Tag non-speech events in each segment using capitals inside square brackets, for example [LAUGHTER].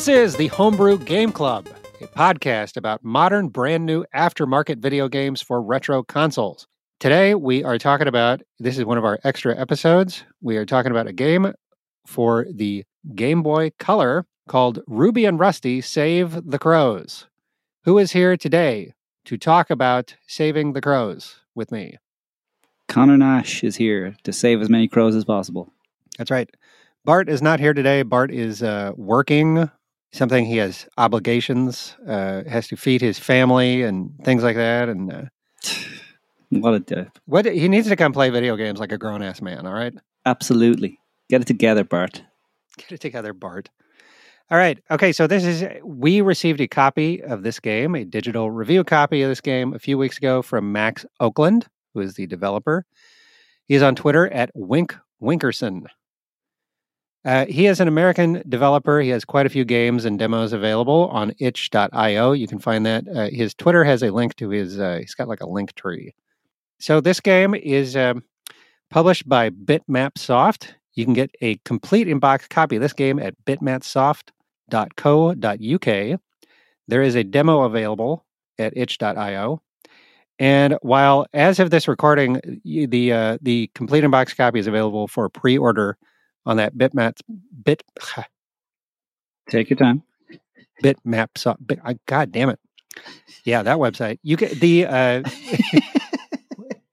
This is the Homebrew Game Club, a podcast about modern, brand new aftermarket video games for retro consoles. Today, we are talking about this is one of our extra episodes. We are talking about a game for the Game Boy Color called Ruby and Rusty Save the Crows. Who is here today to talk about saving the crows with me? Connor Nash is here to save as many crows as possible. That's right. Bart is not here today. Bart is uh, working something. He has obligations, uh, has to feed his family and things like that. And uh, [SIGHS] What a dip. what he needs to come play video games like a grown ass man. All right, Absolutely. Get it together, Bart. get it together, Bart. All right. Okay. So this is we received a copy of this game, a digital review copy of this game, a few weeks ago from Max Oakland, who is the developer. He is on Twitter at Wink Winkerson. Uh, he is an American developer. He has quite a few games and demos available on itch.io. You can find that. Uh, his Twitter has a link to his, uh, he's got like a link tree. So this game is um, published by Bitmap Soft. You can get a complete in-box copy of this game at bitmapsoft.co.uk. There is a demo available at itch.io. And while, as of this recording, the uh, the complete in-box copy is available for pre-order on that Bitmap Bit Take your time. Bitmap Soft. Bit, I, God damn it! Yeah, that website. You can the. Uh,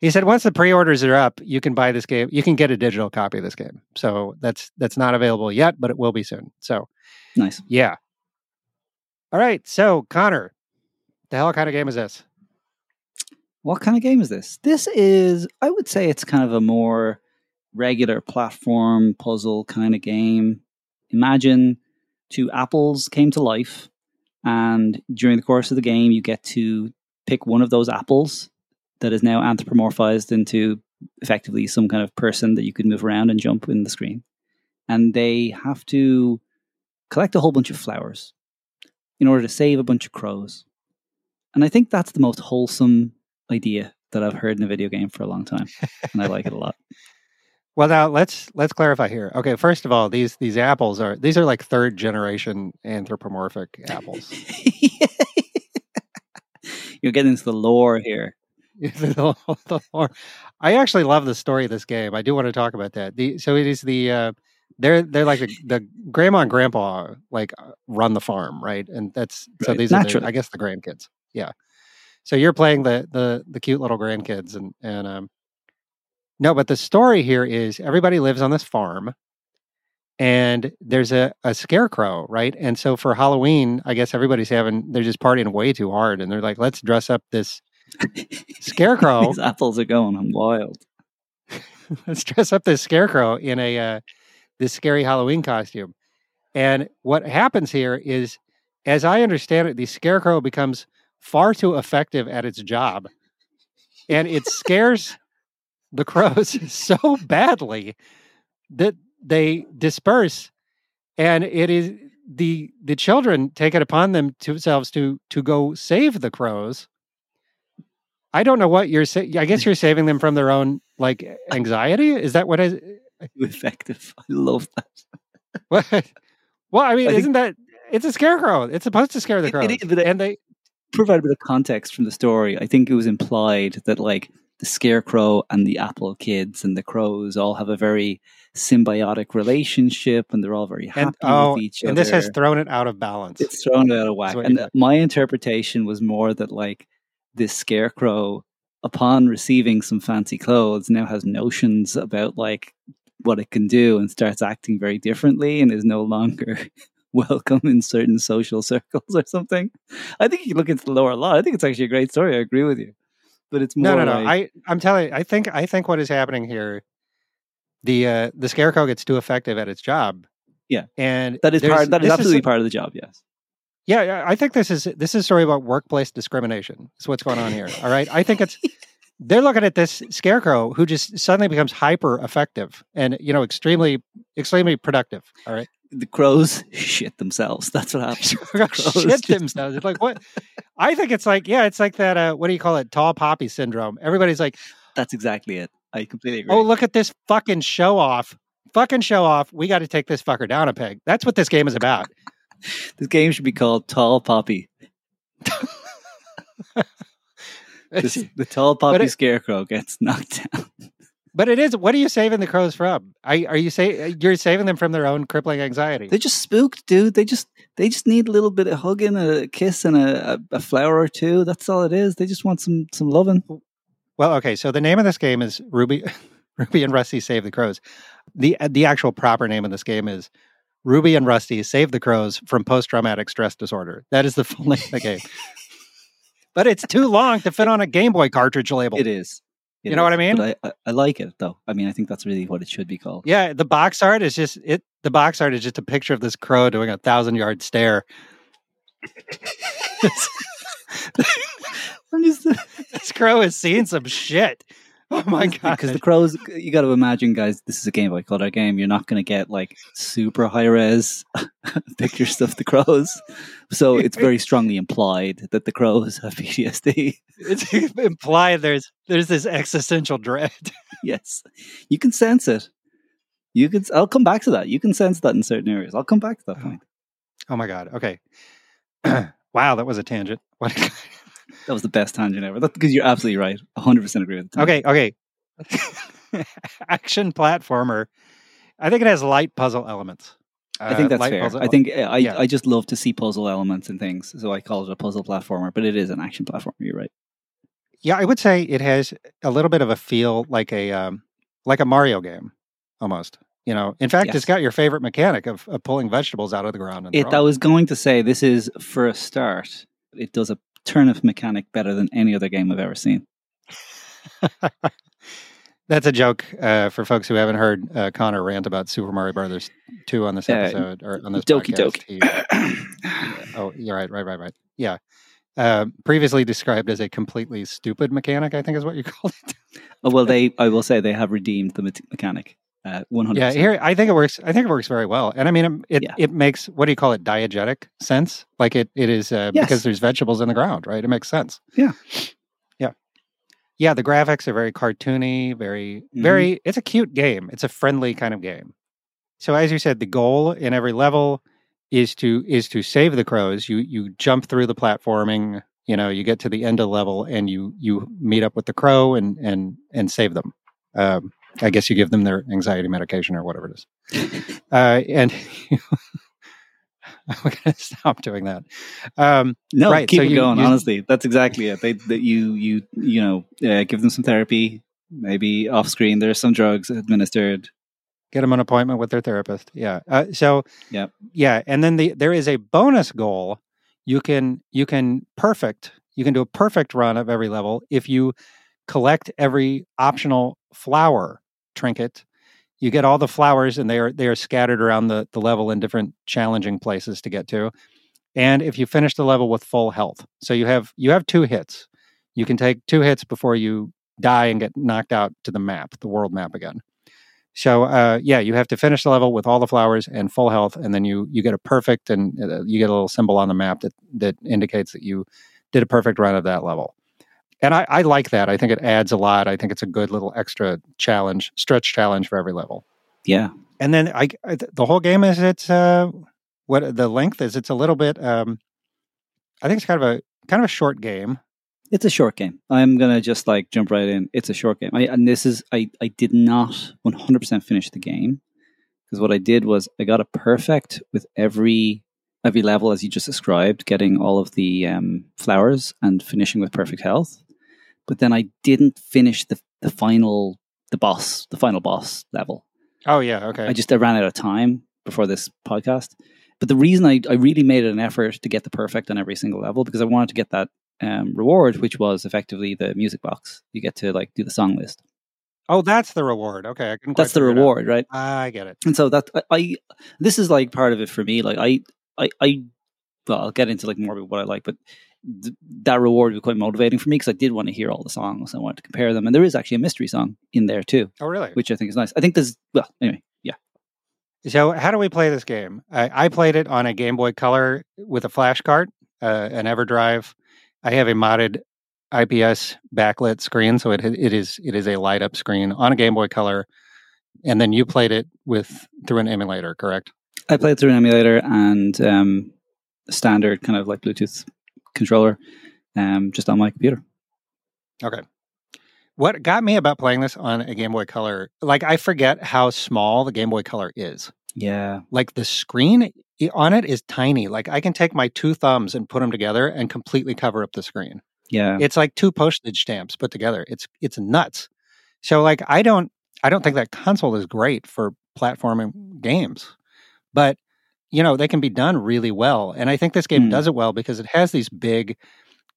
he said once the pre-orders are up, you can buy this game. You can get a digital copy of this game. So that's that's not available yet, but it will be soon. So Nice. yeah. All right. So Connor, the hell kind of game is this? What kind of game is this? This is, I would say, it's kind of a more regular platform puzzle kind of game. Imagine two apples came to life, and during the course of the game, you get to pick one of those apples that is now anthropomorphized into effectively some kind of person that you could move around and jump in the screen. And they have to collect a whole bunch of flowers in order to save a bunch of crows. And I think that's the most wholesome idea that I've heard in a video game for a long time, and I like it a lot. [LAUGHS] Well, now let's let's clarify here. Okay, first of all, these these apples are these are like third generation anthropomorphic [LAUGHS] apples. [LAUGHS] You're getting into the lore here. [LAUGHS] The- the lore. I actually love the story of this game. I do want to talk about that. The so it is the uh, they're they're like the, the grandma and grandpa like uh, run the farm, right? And that's so Right, these are the. I guess the grandkids. Yeah. So you're playing the the the cute little grandkids and and um no, but the story here is everybody lives on this farm and there's a, a scarecrow, right? And so for Halloween, I guess everybody's having they're just partying way too hard and they're like, let's dress up this [LAUGHS] scarecrow. These apples are going. I'm wild. [LAUGHS] let's dress up this scarecrow in a uh, this scary Halloween costume. And what happens here is, as I understand it, the scarecrow becomes far too effective at its job, and it scares the crows [LAUGHS] so badly that they disperse, and it is the the children take it upon them to themselves to to go save the crows. I don't know what you're saying. I guess [LAUGHS] you're saving them from their own like [LAUGHS] anxiety. Is that what is? Uh, Too effective. I love that. What? Well, I mean, I isn't that it's a scarecrow? It's supposed to scare the It- crows, it is, but and they Provide a bit of context from the story. I think it was implied that like the scarecrow and the apple kids and the crows all have a very symbiotic relationship, and they're all very happy and oh, with each and other. And this has thrown it out of balance. it's thrown it out of whack. And my interpretation was more that like this scarecrow, upon receiving some fancy clothes, now has notions about like what it can do and starts acting very differently and is no longer [LAUGHS] welcome in certain social [LAUGHS] circles or something. I think you look into the lower lot. I think it's actually a great story. I agree with you. But it's more no, no, no. like, I I'm telling you, I think I think what is happening here, the uh the scarecrow gets too effective at its job. Yeah. and that is part that is absolutely part of the job, yes. Yeah, yeah, I think this is this is a story about workplace discrimination. Is what's going on here. All right, I think it's [LAUGHS] they're looking at this scarecrow who just suddenly becomes hyper effective and you know extremely extremely productive. All right, The crows shit themselves. That's what happens. [LAUGHS] shit themselves. It's like what? I think it's like yeah, it's like that. Uh, what do you call it? Tall poppy syndrome. Everybody's like, That's exactly it. I completely agree. oh look at this fucking show off, fucking show off. We got to take this fucker down a peg. That's what this game is about. [LAUGHS] this game should be called Tall Poppy. [LAUGHS] [LAUGHS] This, the tall poppy it- scarecrow gets knocked [LAUGHS] down. But it is. What are you saving the crows from? Are, are you say you're saving them from their own crippling anxiety? They're just spooked, dude. They just they just need a little bit of hugging, a kiss, and a, a, a flower or two. That's all it is. They just want some some loving. Well, okay. So the name of this game is Ruby, [LAUGHS] Ruby and Rusty Save the Crows. the uh, The actual proper name of this game is Ruby and Rusty Save the Crows from Post Traumatic Stress Disorder. That is the full name of the game. But it's too long to fit on a Game Boy cartridge label. It is. It You know what I mean? I, I, I like it though. I mean, I think that's really what it should be called. Yeah, the box art is just it. The box art is just a picture of this crow doing a thousand yard stare. [LAUGHS] And [LAUGHS] this crow is seeing some shit. [LAUGHS] Oh my god! Because the crows, you got to imagine, guys. This is a Game Boy Color game. You're not going to get like super high res [LAUGHS] pictures of the crows, so it's very [LAUGHS] strongly implied that the crows have PTSD. it's implied there's there's this existential dread. yes, you can sense it. You can. I'll come back to that. You can sense that in certain areas. I'll come back to that oh. point. Oh my god! Okay. [CLEARS THROAT] wow, that was a tangent. What? That was the best tangent ever. Because you're absolutely right. 100 percent agree with that. okay, okay. [LAUGHS] Action platformer. I think it has light puzzle elements. I think Uh, that's fair. puzzle- I think I, yeah. I just love to see puzzle elements and things, so I call it a puzzle platformer. But it is an action platformer. You're right. Yeah, I would say it has a little bit of a feel like a um, like a Mario game, almost. You know, in fact, Yes. it's got your favorite mechanic of, of pulling vegetables out of the ground. And It. I was going to say this is for a start. It does a turnip mechanic better than any other game I've ever seen. [LAUGHS] That's a joke uh, for folks who haven't heard uh, Connor rant about Super Mario Brothers two on this Uh, episode or on this Doki podcast. doke. He- oh, you're right, right, right, right. Yeah. Uh, previously described as a completely stupid mechanic, I think is what you [LAUGHS] called it. Oh, well, they. I will say they have redeemed the me- mechanic. Uh, One hundred. Yeah, here I think it works. I think it works very well, and I mean um, it. Yeah. It makes what do you call it? Diegetic sense. Like it. It is uh, Yes. because there's vegetables in the ground, right? It makes sense. Yeah. yeah, yeah. The graphics are very cartoony. Very, Mhm. very. It's a cute game. It's a friendly kind of game. So as you said, the goal in every level is to is to save the crows. You you jump through the platforming. You know, you get to the end of the level and you you meet up with the crow and and and save them. Um, I guess you give them their anxiety medication or whatever it is. Uh, and [LAUGHS] I'm going to stop doing that. Um, No, Right, keep so it you- going. you- honestly, that's exactly it. They that you you you know uh, give them some therapy. Maybe off screen, there's some drugs administered. get them an appointment with their therapist. Yeah. Uh, so Yep. yeah, and then the there is a bonus goal. You can you can perfect. You can do a perfect run of every level if you collect every optional flower trinket. You get all the flowers, and they are they are scattered around the the level in different challenging places to get to. And if you finish the level with full health, so you have you have two hits. You can take two hits before you die and get knocked out to the map, the world map again. So uh, yeah, you have to finish the level with all the flowers and full health, and then you you get a perfect, and uh, you get a little symbol on the map that that indicates that you did a perfect run of that level. And I, I like that. I think it adds a lot. I think it's a good little extra challenge, stretch challenge for every level. Yeah, And then I, I the whole game is it's uh what the length is. It's a little bit. um I think it's kind of a kind of a short game. it's a short game. I'm gonna just like jump right in. It's a short game. I, and this is I I did not 100 percent finish the game because what I did was I got a perfect with every every level as you just described, getting all of the um, flowers and finishing with perfect health. But then I didn't finish the the final the boss the final boss level. Oh yeah, okay. I just I ran out of time before this podcast. But the reason I, I really made an effort to get the perfect on every single level because I wanted to get that um, reward, which was effectively the music box. You get to like do the song list. oh, that's the reward. Okay, I can. That's the reward, right? I get it. And so that I, I this is like part of it for me. Like I I I well, I'll get into like more about what I like, but th- that reward was quite motivating for me because I did want to hear all the songs. I wanted to compare them, and there is actually a mystery song in there too, Oh really? which I think is nice. I think there's well, anyway, yeah. So, how do we play this game? I, I played it on a Game Boy Color with a flash card, uh, an EverDrive. I have a modded IPS backlit screen, so it it is it is a light up screen on a Game Boy Color. And then you played it with through an emulator, correct? I played through an emulator, and um, standard kind of like Bluetooth controller, um, just on my computer. Okay. What got me about playing this on a Game Boy Color, like I forget how small the Game Boy Color is. Yeah. Like the screen on it is tiny. Like I can take my two thumbs and put them together and completely cover up the screen. Yeah. It's like two postage stamps put together. It's it's nuts. So like I don't I don't think that console is great for platforming games. But you know, they can be done really well. And I think this game Hmm. does it well because it has these big,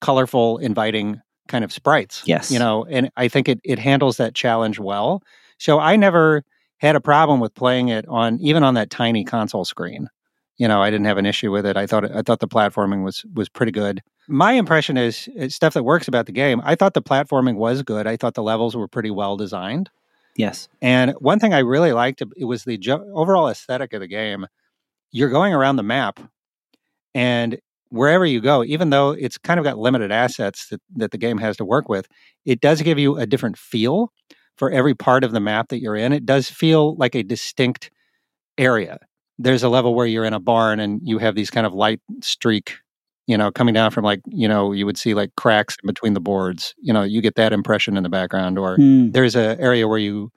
colorful, inviting kind of sprites. Yes. You know, and I think it it handles that challenge well. So I never had a problem with playing it on even on that tiny console screen. You know, I didn't have an issue with it. I thought I thought the platforming was was pretty good. My impression is is stuff that works about the game. I thought the platforming was good. I thought the levels were pretty well designed. Yes. And one thing I really liked it was the jo- overall aesthetic of the game. You're going around the map, and wherever you go, even though it's kind of got limited assets that, that the game has to work with, it does give you a different feel for every part of the map that you're in. It does feel like a distinct area. There's a level where you're in a barn and you have these kind of light streak, you know, coming down from like, you know, you would see like cracks in between the boards. You know, you get that impression in the background or Hmm. there's a area where you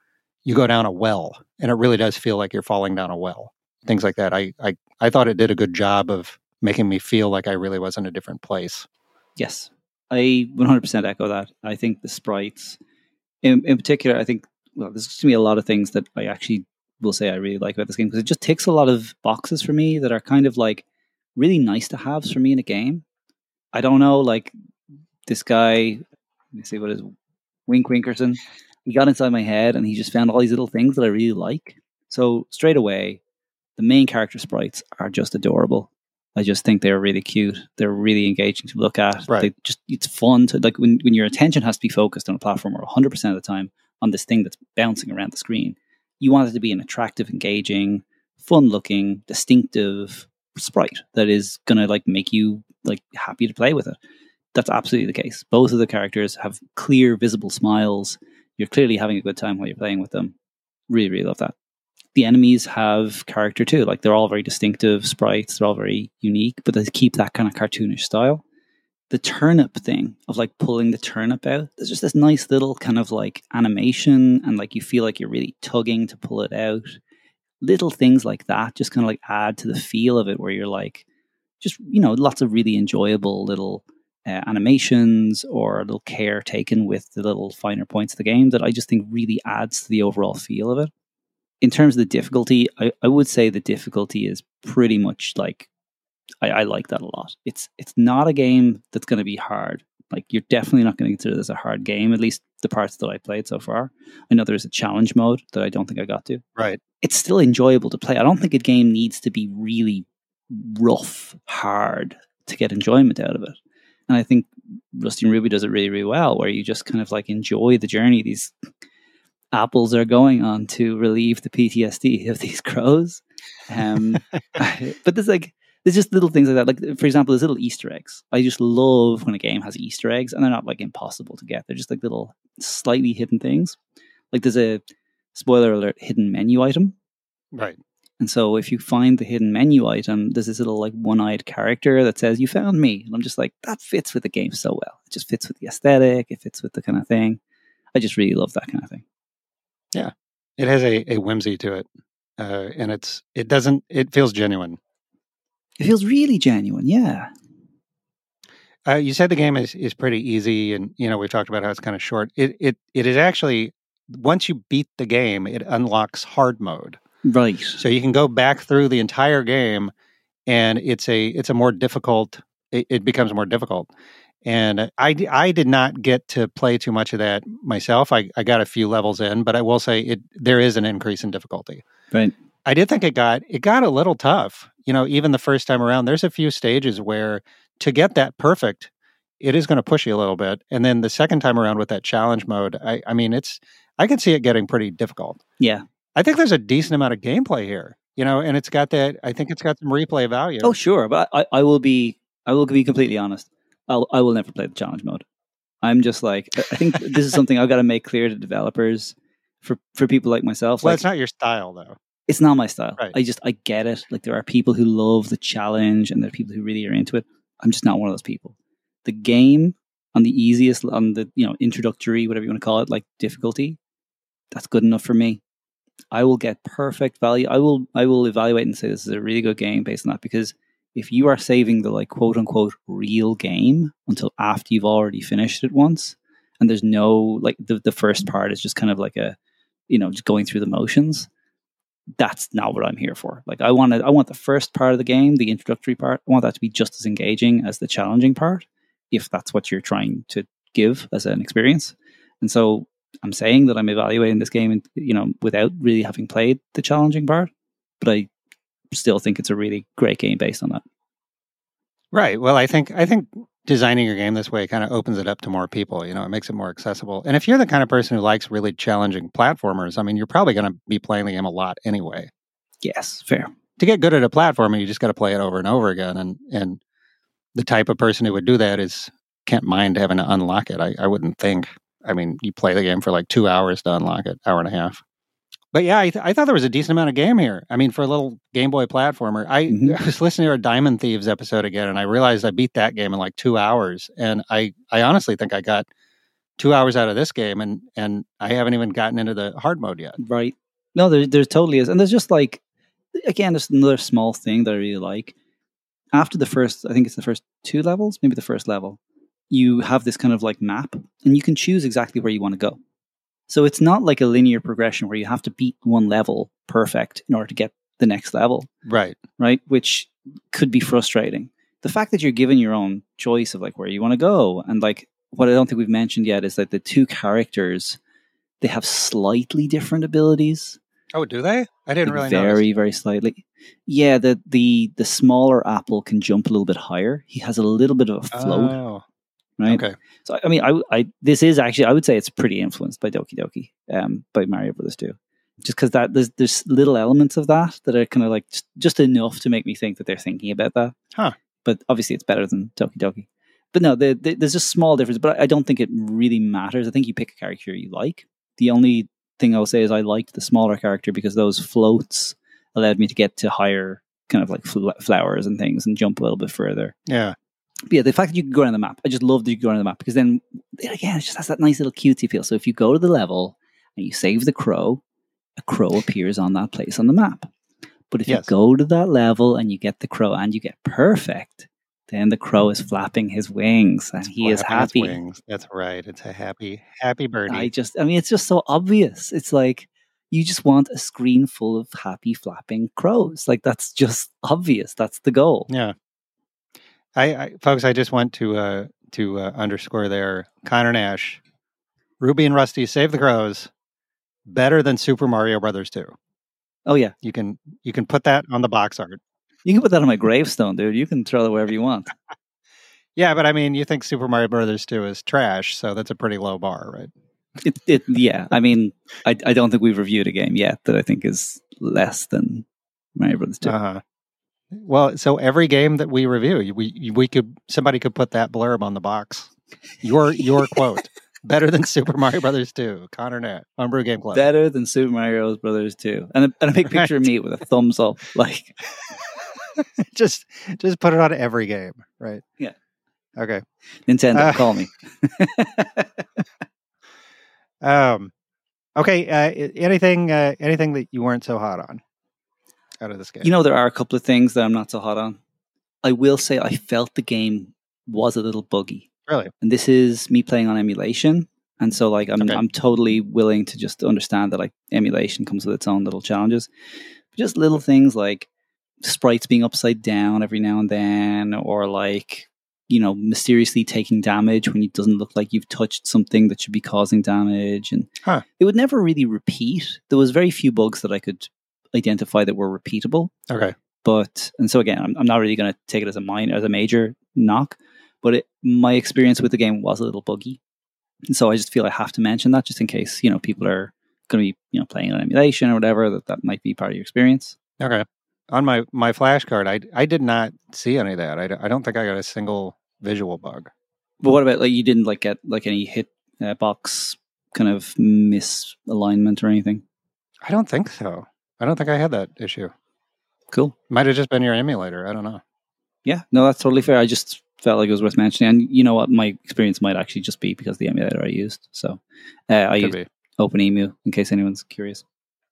you go down a well and it really does feel like you're falling down a well things like that i i, I thought it did a good job of making me feel like i really was in a different place Yes, I 100% echo that. I think the sprites, in, in particular, I think, well, there's just to be a lot of things that I actually will say I really like about this game because it just ticks a lot of boxes for me that are kind of like really nice to haves for me in a game. I don't know, like this guy, let me see what is Wink Winkerson. He got inside my head and he just found all these little things that I really like. So straight away, the main character sprites are just adorable. I just think they're really cute. They're really engaging to look at. Right. They just it's fun to like when when your attention has to be focused on a platformer 100 percent of the time on this thing that's bouncing around the screen. You want it to be an attractive, engaging, fun looking, distinctive sprite that is gonna like make you like happy to play with it. That's absolutely the case. Both of the characters have clear, visible smiles. You're clearly having a good time while you're playing with them. Really, really love that the enemies have character too. Like they're all very distinctive sprites. They're all very unique, but they keep that kind of cartoonish style. The turnip thing of like pulling the turnip out, there's just this nice little kind of like animation, and like you feel like you're really tugging to pull it out. Little things like that just kind of like add to the feel of it, where you're like, just you know, lots of really enjoyable little uh, animations or a little care taken with the little finer points of the game that I just think really adds to the overall feel of it in terms of the difficulty, I, I would say the difficulty is pretty much like I, I like that a lot. It's it's not a game that's going to be hard. Like you're definitely not going to consider this a hard game. At least the parts that I played so far. I know there's a challenge mode that I don't think I got to. right It's still enjoyable to play. I don't think a game needs to be really rough, hard to get enjoyment out of it. And I think Rusty and Ruby does it really, really well, where you just kind of like enjoy the journey. These apples are going on to relieve the PTSD of these [LAUGHS] crows. Um, [LAUGHS] [LAUGHS] but there's like there's just little things like that. Like for example, there's little Easter eggs. I just love when a game has Easter eggs, and they're not like impossible to get. They're just like little slightly hidden things. Like there's a spoiler alert hidden menu item. right And so if you find the hidden menu item, there's this little like one-eyed character that says, You found me. And I'm just like, that fits with the game so well. It just fits with the aesthetic, it fits with the kind of thing. I just really love that kind of thing. It has a, a whimsy to it uh, and it's it doesn't it feels genuine It feels really genuine, yeah. uh, you said the game is, is pretty easy and you know we talked about how it's kind of short it, it it is actually once you beat the game it unlocks hard mode Right. So you can go back through the entire game, and it's a it's a more difficult. It, it becomes more difficult, and I, I did not get to play too much of that myself. I, I got a few levels in, but I will say it there is an increase in difficulty. Right. I did think it got it got a little tough. You know, even the first time around, there's a few stages where to get that perfect, it is going to push you a little bit, and then the second time around with that challenge mode, I I mean it's I can see it getting pretty difficult. Yeah. I think there's a decent amount of gameplay here, you know, and it's got that. I think it's got some replay value. Oh, sure. But I, I will be I will be completely honest. I'll, I will never play the challenge mode. I'm just like I think this is something I've got to make clear to developers for for people like myself. well, like, it's not your style, though. it's not my style. Right. I just I get it. Like there are people who love the challenge, and there are people who really are into it. I'm just not one of those people. The game on the easiest, on the you know introductory, whatever you want to call it, like difficulty, that's good enough for me. I will get perfect value. I will I will evaluate and say this is a really good game based on that because if you are saving the like quote unquote real game until after you've already finished it once, and there's no like the the first part is just kind of like a you know just going through the motions that's not what I'm here for. Like I want to, I want the first part of the game, the introductory part, I want that to be just as engaging as the challenging part, if that's what you're trying to give as an experience. And so I'm saying that I'm evaluating this game, and you know, without really having played the challenging part, but I still think it's a really great game based on that. Right. Well, I think I think designing your game this way kind of opens it up to more people. You know, it makes it more accessible. And if you're the kind of person who likes really challenging platformers, I mean, you're probably going to be playing the game a lot anyway. Yes, fair. To get good at a platformer, you just got to play it over and over again. And and the type of person who would do that is can't mind having to unlock it. I, I wouldn't think. I mean, you play the game for like two hours to unlock it, hour and a half. But yeah, I, th- I thought there was a decent amount of game here. I mean, for a little Game Boy platformer, I, Mhm. I was listening to a Diamond Thieves episode again, and I realized I beat that game in like two hours. And I, I honestly think I got two hours out of this game, and and I haven't even gotten into the hard mode yet. Right. No, there, there totally is. And there's just like, again, there's another small thing that I really like. After the first, I think it's the first two levels, maybe the first level, you have this kind of like map and you can choose exactly where you want to go. So it's not like a linear progression where you have to beat one level perfect in order to get the next level, Right. right? Which could be frustrating. The fact that you're given your own choice of like where you want to go and like what I don't think we've mentioned yet is that the two characters they have slightly different abilities Oh, do they? I didn't really very notice. very slightly yeah the the the smaller apple can jump a little bit higher he has a little bit of a float Oh, right? Okay. so i mean I, I this is actually i would say it's pretty influenced by doki doki um by mario brothers 2 just because that there's there's little elements of that that are kind of like just, just enough to make me think that they're thinking about that. Huh. but obviously it's better than doki doki. But no the, the, there's a small difference but i don't think it really matters. I think you pick a character you like. The only thing i'll say is i liked the smaller character because those floats allowed me to get to higher kind of like fl- flowers and things and jump a little bit further. Yeah. Yeah, the fact that you can go around the map, I just love that you can go around the map because then again, it just has that nice little cutesy feel. So if you go to the level and you save the crow, a crow appears on that place on the map. But if Yes. you go to that level and you get the crow and you get perfect, then the crow is flapping his wings and he is happy. wings. That's right. It's a happy, happy birdie. I just, I mean, it's just so obvious. It's like you just want a screen full of happy flapping crows. Like that's just obvious. That's the goal. Yeah. I, I folks, I just want to uh to uh, underscore there Connor Nash, Ruby and Rusty save the crows better than Super Mario Brothers 2. Oh yeah, You can you can put that on the box art. you can put that on my gravestone, dude. You can throw it wherever you want. [LAUGHS] Yeah, but I mean, you think Super Mario Brothers 2 is trash, so that's a pretty low bar, right? It, it, yeah. I mean, I, I don't think we've reviewed a game yet that I think is less than Mario Brothers Two. Uh-huh. Well, so every game that we review, we we could somebody could put that blurb on the box. Your your [LAUGHS] quote. Better than Super Mario Brothers 2, Connor Nash, Homebrew Game Club. Better than Super Mario Brothers Two, and a, and a big [LAUGHS] picture of me with a thumbs up. Like, [LAUGHS] just just put it on every game, right? Yeah. Okay. Nintendo, Uh, call me. Um okay, uh anything uh anything that you weren't so hot on out of this game. You know, there are a couple of things that I'm not so hot on. I will say I felt the game was a little buggy. really? and this is me playing on emulation and so like I'm Okay. I'm totally willing to just understand that like emulation comes with its own little challenges but just little things like sprites being upside down every now and then or like you know mysteriously taking damage when it doesn't look like you've touched something that should be causing damage and Huh. it would never really repeat there was very few bugs that I could identify that were repeatable Okay. but and so again i'm, I'm not really going to take it as a minor as a major knock but it, my experience with the game was a little buggy and so i just feel i have to mention that just in case you know people are going to be you know playing on emulation or whatever that that might be part of your experience Okay. On my my flashcard, I I did not see any of that. I don't think I got a single visual bug. but what about like you didn't like get like any hit uh, box kind of misalignment or anything I don't think so. I don't think I had that issue. Cool. Might have just been your emulator. I don't know. Yeah, no, that's totally fair. I just felt like it was worth mentioning. And you know what? My experience might actually just be because the emulator I used. So uh, I Could used be. OpenEMU in case anyone's curious.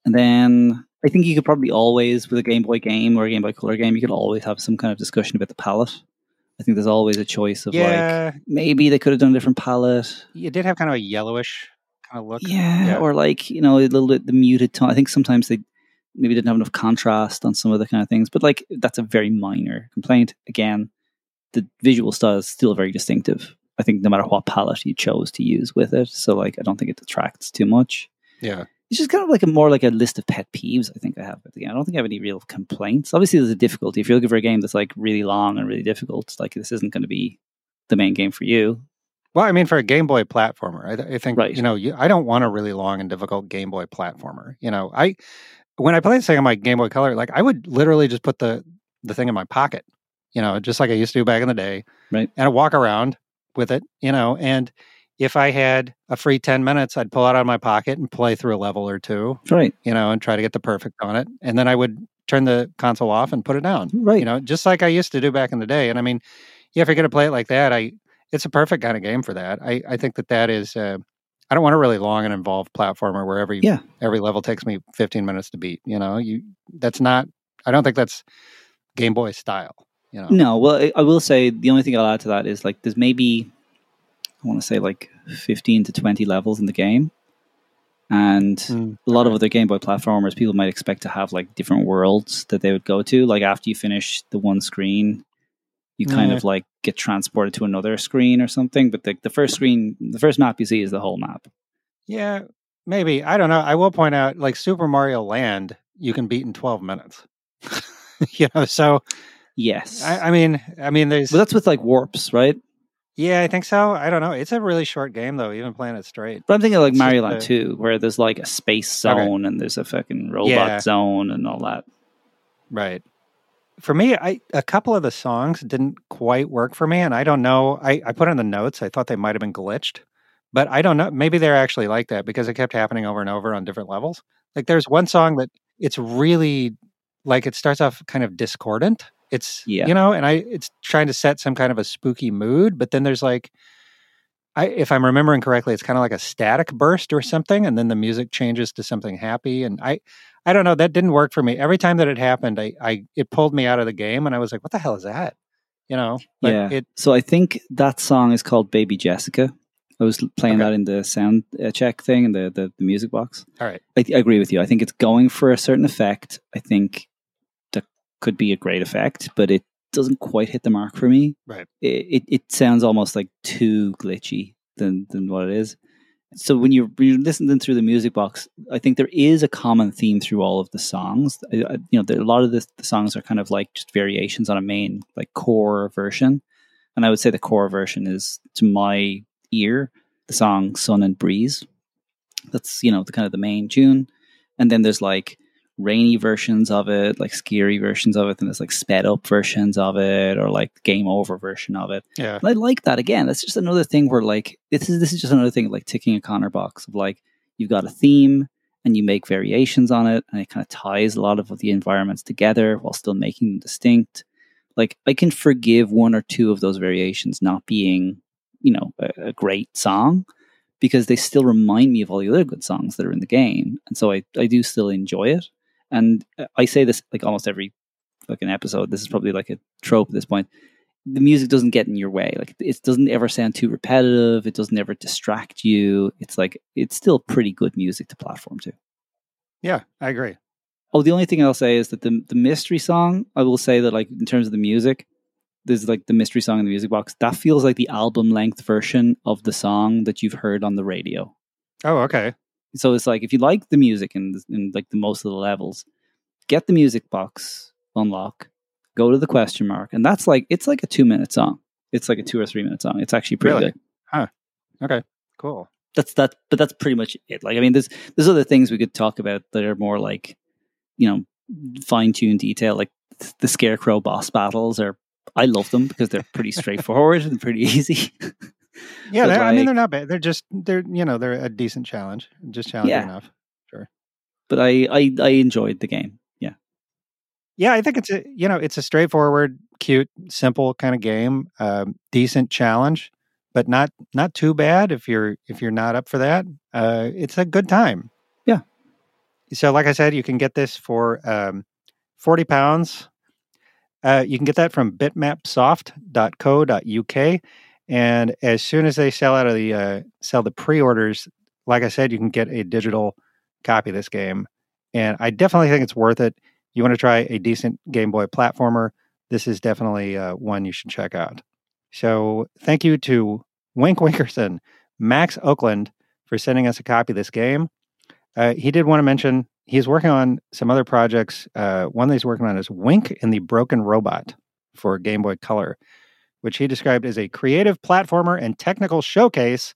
And then I think you could probably always, with a Game Boy game or a Game Boy Color game, you could always have some kind of discussion about the palette. I think there's always a choice of like maybe they could have done a different palette. it did have kind of a yellowish kind of look. Yeah, Yeah. or like you know a little bit the muted tone. I think sometimes they maybe didn't have enough contrast on some of the kind of things, but like that's a very minor complaint. Again, the visual style is still very distinctive. I think no matter what palette you chose to use with it, so like I don't think it detracts too much. Yeah. It's just kind of like a more like a list of pet peeves. I think I have with the game. I don't think I have any real complaints. Obviously, there's a difficulty if you're looking for a game that's like really long and really difficult. Like this isn't going to be the main game for you. Well, I mean, for a Game Boy platformer, I, th- I think Right. you know, you, I don't want a really long and difficult Game Boy platformer. You know, I when I played this thing on my Game Boy Color, like I would literally just put the the thing in my pocket. You know, just like I used to do back in the day, Right. And I'd walk around with it. You know, and if I had a free ten minutes, I'd pull it out of my pocket and play through a level or two. Right, You know, and try to get the perfect on it, and then I would turn the console off and put it down right. you know, just like I used to do back in the day. And I mean, yeah, if you're going to play it like that, I it's a perfect kind of game for that. I I think that that is. Uh, I don't want a really long and involved platformer where every Yeah. every level takes me 15 minutes to beat. You know, you that's not. I don't think that's Game Boy style. You know, No, well, I, will say the only thing I'll add to that is like there's maybe I want to say like 15 to 20 levels in the game, and Mm, a lot of other Game Boy platformers, people might expect to have like different worlds that they would go to. Like after you finish the one screen, you kind of like get transported to another screen or something. But the, the first screen, the first map you see is the whole map. Yeah, maybe. I don't know. I will point out, like Super Mario Land, you can beat in 12 minutes. [LAUGHS] you know, so Yes, I, I mean, I mean, there's. but that's with like warps, right? yeah, I think so. I don't know. It's a really short game though, even playing it straight. But I'm thinking like It's Mario Land a- 2, where there's like a space Okay. zone and there's a fucking robot Yeah. zone and all that. Right. For me, I a couple of the songs didn't quite work for me, and I don't know. I, I put in the notes. I thought they might have been glitched, but I don't know. Maybe they're actually like that because it kept happening over and over on different levels. Like there's one song that it's really like it starts off kind of discordant. It's Yeah. you know, and I it's trying to set some kind of a spooky mood, but then there's like I if I'm remembering correctly, it's kind of like a static burst or something, and then the music changes to something happy. And I I don't know, that didn't work for me. Every time that it happened, I, I it pulled me out of the game and I was like, what the hell is that? You know? But Yeah. it So I think that song is called Baby Jessica. I was playing Okay. that in the sound uh, check thing in the, the, the music box. all right. I, I agree with you. I think it's going for a certain effect. I think that could be a great effect, but it doesn't quite hit the mark for me. Right. It, it, it sounds almost like too glitchy than, than what it is. So when you're, you're listening through the music box, I think there is a common theme through all of the songs. You know, a lot of the, the songs are kind of like just variations on a main like core version, and I would say the core version is to my ear the song "Sun and Breeze." That's you know the kind of the main tune, and then there's like rainy versions of it, like scary versions of it, and there's like sped up versions of it, or like game over version of it. Yeah. And I like that again. That's just another thing where like this is this is just another thing like ticking a Connor box of like you've got a theme and you make variations on it and it kind of ties a lot of the environments together while still making them distinct. Like I can forgive one or two of those variations not being, you know, a, a great song because they still remind me of all the other good songs that are in the game. And so I, I do still enjoy it. And uh, I say this like almost every fucking episode. This is probably like a trope at this point the music doesn't get in your way. Like it doesn't ever sound too repetitive. It doesn't ever distract you. It's like it's still pretty good music to platform to. Yeah, I agree. Oh, the only thing I'll say is that the the mystery song, I will say that like in terms of the music, there's like the mystery song in the music box. That feels like the album length version of the song that you've heard on the radio. Oh, okay. So it's like if you like the music and in like the most of the levels, get the music box unlock, go to the question mark, and that's like it's like a two minute song. It's like a two or three minute song. It's actually pretty Really? good. Okay. Cool. That's that, but that's pretty much it. Like I mean, there's there's other things we could talk about that are more like, you know, fine tuned detail. Like the scarecrow boss battles are. I love them because they're pretty straightforward and pretty [LAUGHS] easy. Yeah, they're- I mean they're not bad. They're just they're you know they're a decent challenge, just challenging Yeah. enough. Sure, but I, I I enjoyed the game. Yeah, Yeah, I think it's a you know it's a straightforward, cute, simple kind of game. Um, decent challenge, but not not too bad if you're if you're not up for that. Uh, it's a good time. Yeah. So, like I said, you can get this for um, forty pounds. Uh, you can get that from bitmapsoft.co.uk, and as soon as they sell out of the uh, sell the pre-orders, like I said, you can get a digital copy of this game, and I definitely think it's worth it. You want to try a decent Game Boy platformer? This is definitely uh, one you should check out. So, thank you to Wink Winkerson, Max Oakland, for sending us a copy of this game. Uh, he did want to mention he's working on some other projects. Uh, one that he's working on is Wink and the Broken Robot for Game Boy Color, which he described as a creative platformer and technical showcase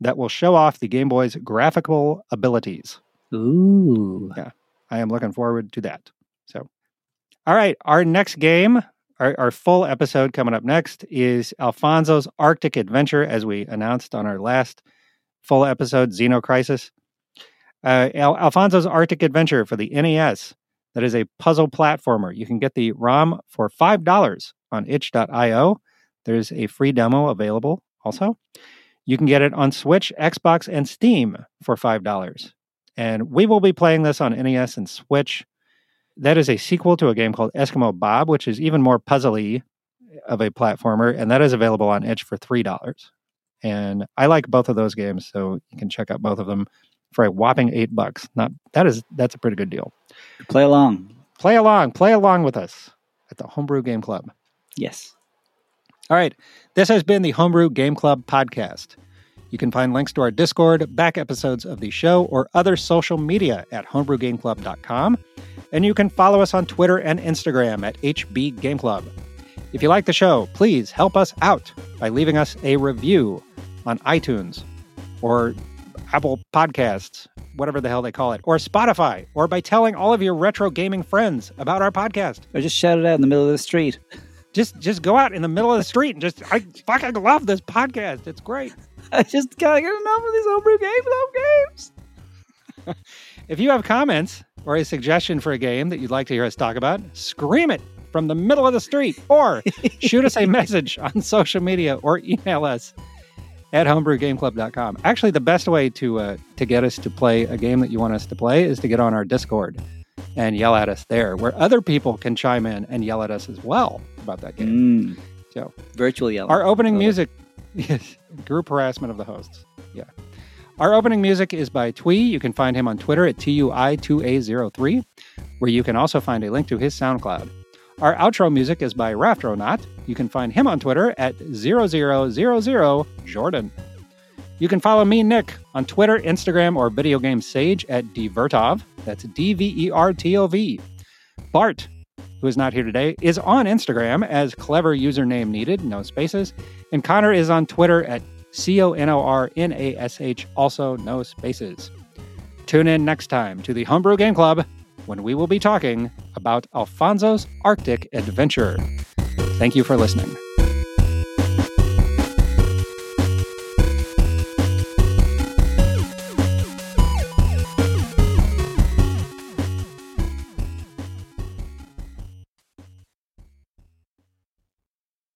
that will show off the Game Boy's graphical abilities. ooh, Yeah. I am looking forward to that. So, all right, our next game, our, our full episode coming up next is Alfonso's Arctic Adventure, as we announced on our last full episode, Xeno Crisis. Uh, Al- Alfonso's Arctic Adventure for the NES. That is a puzzle platformer. You can get the ROM for $5 on itch.io. There's a free demo available also. You can get it on Switch, Xbox, and Steam for $5 and we will be playing this on NES and Switch. That is a sequel to a game called Eskimo Bob, which is even more puzzly of a platformer, and that is available on Itch for three dollars. And I like both of those games, so you can check out both of them for a whopping eight bucks. Not that is that's a pretty good deal. play along. Play along, play along with us at the Homebrew Game Club. Yes, All right. This has been the Homebrew Game Club podcast. You can find links to our Discord, back episodes of the show, or other social media at homebrewgameclub.com. And you can follow us on Twitter and Instagram at HB Game Club. If you like the show, please help us out by leaving us a review on iTunes or Apple Podcasts, whatever the hell they call it, or Spotify, or by telling all of your retro gaming friends about our podcast or just shout it out in the middle of the street. just just go out in the middle of the street and just I fucking love this podcast. It's great. [LAUGHS] I just gotta get enough of these homebrew game club games. [LAUGHS] If you have comments or a suggestion for a game that you'd like to hear us talk about, scream it from the middle of the street or [LAUGHS] shoot us a message on social media or email us at homebrewgameclub.com. Actually, the best way to uh, to get us to play a game that you want us to play is to get on our Discord and yell at us there, where other people can chime in and yell at us as well about that game. Mm. So Virtual yelling. Our opening music [LAUGHS] is group harassment of the hosts. Yeah. Our opening music is by Twee. You can find him on Twitter at TUI2A03, where you can also find a link to his SoundCloud. Our outro music is by Raftronaut. You can find him on Twitter at 0000Jordan. You can follow me, Nick, on Twitter, Instagram, or Video Game Sage at Dvertov. That's D V E R T O V. Bart, who is not here today, is on Instagram as clever username needed, no spaces. And Connor is on Twitter at C O N O R N A S H, also no spaces. Tune in next time to the Homebrew Game Club when we will be talking about Alfonso's Arctic Adventure. Thank you for listening.